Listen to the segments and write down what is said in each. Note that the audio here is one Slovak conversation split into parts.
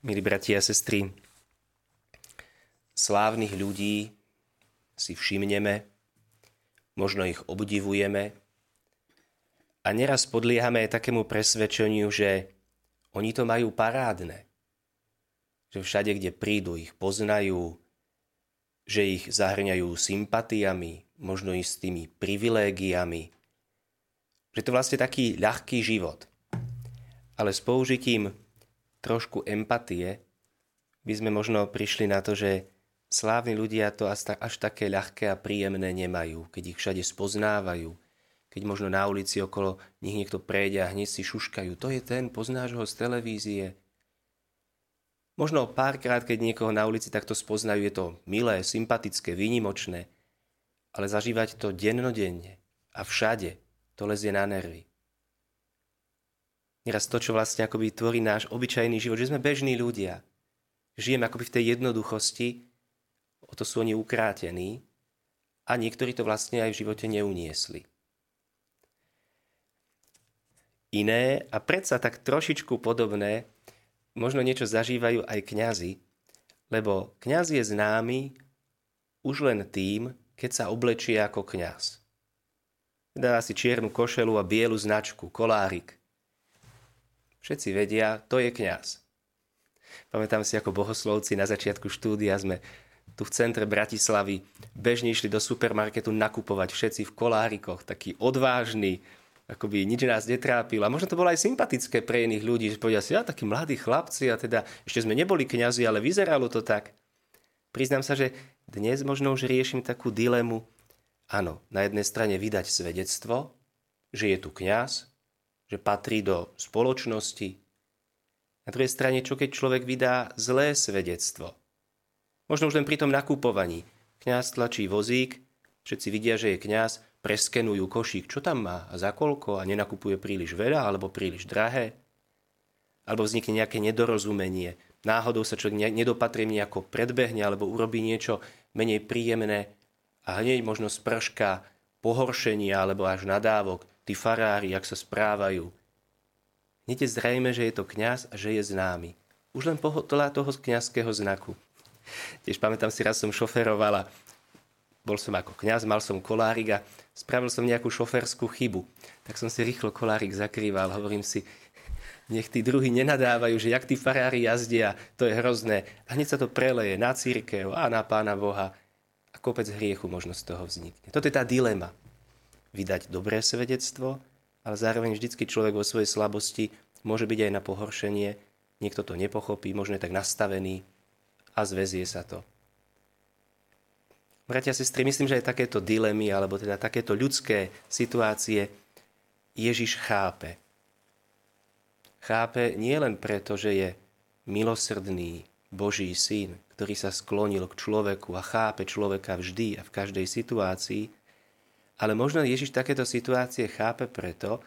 Milí bratia a sestry, slávnych ľudí si všimneme, možno ich obdivujeme a neraz podliehame aj takému presvedčeniu, že oni to majú parádne. Že všade, kde prídu, ich poznajú, že ich zahrňajú sympatiami, možno i s tými privilégiami. Že to vlastne taký ľahký život. Ale s použitím trošku empatie, by sme možno prišli na to, že slávni ľudia to až také ľahké a príjemné nemajú, keď ich všade spoznávajú, keď možno na ulici okolo nich niekto prejde a hneď si šuškajú, to je ten, poznáš ho z televízie. Možno párkrát, keď niekoho na ulici takto spoznajú, je to milé, sympatické, výnimočné, ale zažívať to dennodenne a všade, to lezie na nervy. Neraz to, čo vlastne akoby tvorí náš obyčajný život, že sme bežní ľudia. Žijeme akoby v tej jednoduchosti, o to sú oni ukrátení a niektorí to vlastne aj v živote neuniesli. Iné a predsa tak trošičku podobné, možno niečo zažívajú aj kňazi, lebo kňaz je známy už len tým, keď sa oblečie ako kňaz. Dá si čiernu košelu a bielu značku, kolárik. Všetci vedia, to je kňaz. Pamätám si, ako bohoslovci na začiatku štúdia sme tu v centre Bratislavy bežne išli do supermarketu nakupovať všetci v kolárikoch, taký odvážny, akoby nič nás netrápil. A možno to bolo aj sympatické pre iných ľudí, že povedia si, ja takí mladí chlapci a teda ešte sme neboli kňazi, ale vyzeralo to tak. Priznám sa, že dnes možno už riešim takú dilemu. Áno, na jednej strane vydať svedectvo, že je tu kňaz, že patrí do spoločnosti. Na druhej strane, čo keď človek vydá zlé svedectvo? Možno už len pri tom nakupovaní. Kňaz tlačí vozík, všetci vidia, že je kňaz, preskenujú košík, čo tam má a za koľko a nenakupuje príliš veľa alebo príliš drahé. Alebo vznikne nejaké nedorozumenie. Náhodou sa človek nedopatrí nejako predbehne alebo urobí niečo menej príjemné a hneď možno sprška pohoršenia alebo až nadávok tí farári, jak sa správajú. Hneď je zrejme, že je to kňaz a že je známy. Už len podľa toho kňazského znaku. Tiež pamätám si, raz som šoferovala, bol som ako kňaz, mal som kolárik a spravil som nejakú šoferskú chybu. Tak som si rýchlo kolárik zakrýval, hovorím si, nech tí druhí nenadávajú, že jak tí farári jazdia, to je hrozné. A hneď sa to preleje na církev a na Pána Boha a kopec hriechu možno z toho vznikne. Toto je tá dilema vydať dobré svedectvo, ale zároveň vždycky človek vo svojej slabosti môže byť aj na pohoršenie, niekto to nepochopí, možno je tak nastavený a zväzie sa to. Bratia a sestry, myslím, že aj takéto dilemy, alebo teda takéto ľudské situácie Ježiš chápe. Chápe nie len preto, že je milosrdný Boží syn, ktorý sa sklonil k človeku a chápe človeka vždy a v každej situácii, ale možno Ježiš takéto situácie chápe preto,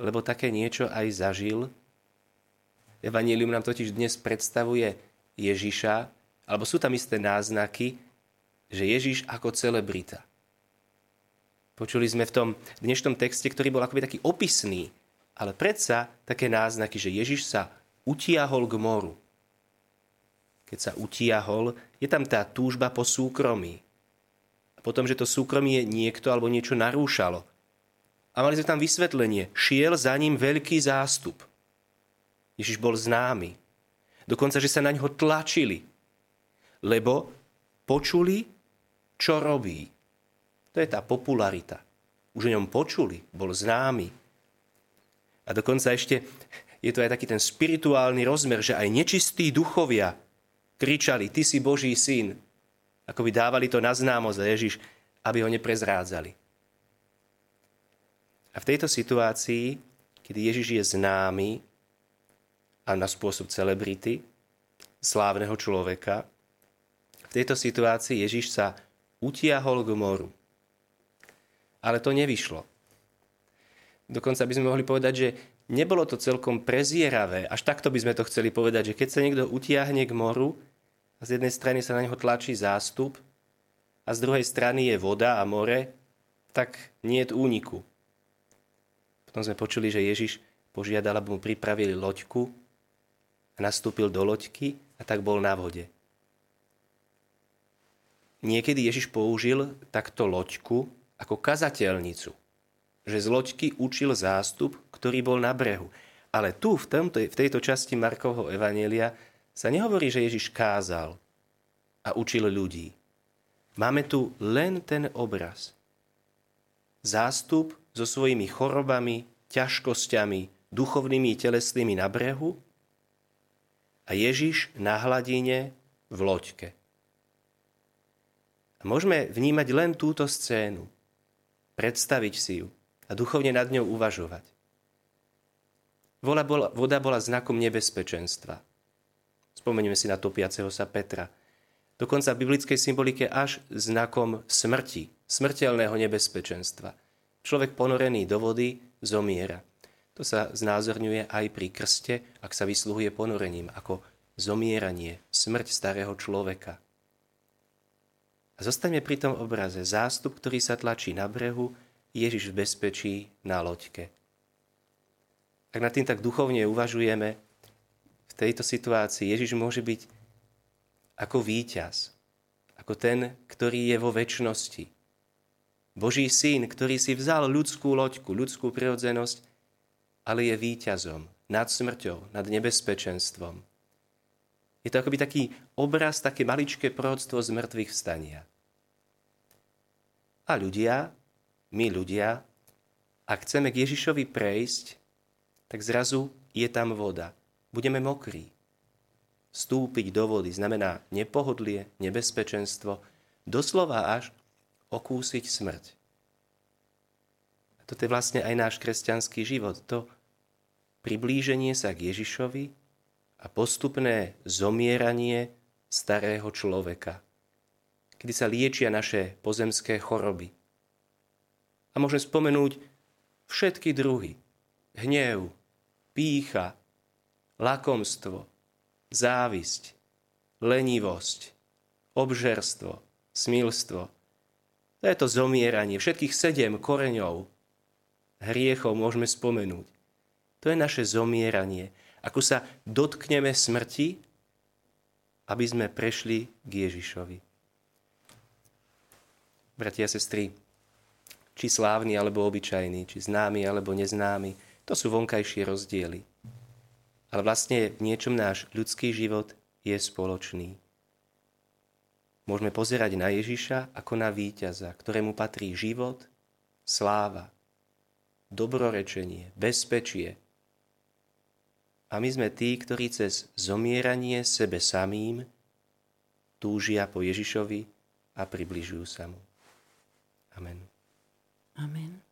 lebo také niečo aj zažil. Evangelium nám totiž dnes predstavuje Ježiša, alebo sú tam isté náznaky, že Ježiš ako celebrita. Počuli sme v tom dnešnom texte, ktorý bol akoby taký opisný, ale predsa také náznaky, že Ježiš sa utiahol k moru. Keď sa utiahol, je tam tá túžba po súkromí potom, že to súkromie niekto alebo niečo narúšalo. A mali sme tam vysvetlenie. Šiel za ním veľký zástup. Ježiš bol známy. Dokonca, že sa na ňo tlačili. Lebo počuli, čo robí. To je tá popularita. Už o ňom počuli, bol známy. A dokonca ešte je to aj taký ten spirituálny rozmer, že aj nečistí duchovia kričali, ty si Boží syn, ako by dávali to na známosť a Ježiš, aby ho neprezrádzali. A v tejto situácii, kedy Ježiš je známy a na spôsob celebrity, slávneho človeka, v tejto situácii Ježiš sa utiahol k moru. Ale to nevyšlo. Dokonca by sme mohli povedať, že nebolo to celkom prezieravé. Až takto by sme to chceli povedať, že keď sa niekto utiahne k moru, a z jednej strany sa na neho tlačí zástup a z druhej strany je voda a more, tak nie je úniku. Potom sme počuli, že Ježiš požiadal, aby mu pripravili loďku a nastúpil do loďky a tak bol na vode. Niekedy Ježiš použil takto loďku ako kazateľnicu, že z loďky učil zástup, ktorý bol na brehu. Ale tu, v, tomto, v tejto časti Markovho Evanielia, sa nehovorí, že Ježiš kázal a učil ľudí. Máme tu len ten obraz. Zástup so svojimi chorobami, ťažkosťami, duchovnými i telesnými na brehu a Ježiš na hladine v loďke. A môžeme vnímať len túto scénu, predstaviť si ju a duchovne nad ňou uvažovať. Voda bola, voda bola znakom nebezpečenstva. Spomenieme si na topiaceho sa Petra. Dokonca v biblickej symbolike až znakom smrti, smrteľného nebezpečenstva. Človek ponorený do vody zomiera. To sa znázorňuje aj pri krste, ak sa vysluhuje ponorením, ako zomieranie, smrť starého človeka. A zostaňme pri tom obraze. Zástup, ktorý sa tlačí na brehu, Ježiš v bezpečí na loďke. Ak nad tým tak duchovne uvažujeme, v tejto situácii Ježiš môže byť ako víťaz, ako ten, ktorý je vo väčšnosti. Boží syn, ktorý si vzal ľudskú loďku, ľudskú prirodzenosť, ale je víťazom nad smrťou, nad nebezpečenstvom. Je to akoby taký obraz, také maličké prorodstvo z mŕtvych vstania. A ľudia, my ľudia, ak chceme k Ježišovi prejsť, tak zrazu je tam voda. Budeme mokrí. Vstúpiť do vody znamená nepohodlie, nebezpečenstvo, doslova až okúsiť smrť. A toto je vlastne aj náš kresťanský život. To priblíženie sa k Ježišovi, a postupné zomieranie starého človeka, kedy sa liečia naše pozemské choroby. A môžem spomenúť všetky druhy. Hnev, pícha, lakomstvo, závisť, lenivosť, obžerstvo, smilstvo. To je to zomieranie. Všetkých sedem koreňov hriechov môžeme spomenúť. To je naše zomieranie ako sa dotkneme smrti, aby sme prešli k Ježišovi. Bratia a sestry, či slávny alebo obyčajný, či známy alebo neznámy, to sú vonkajšie rozdiely. Ale vlastne v niečom náš ľudský život je spoločný. Môžeme pozerať na Ježiša ako na víťaza, ktorému patrí život, sláva, dobrorečenie, bezpečie, a my sme tí, ktorí cez zomieranie sebe samým túžia po Ježišovi a približujú sa mu. Amen. Amen.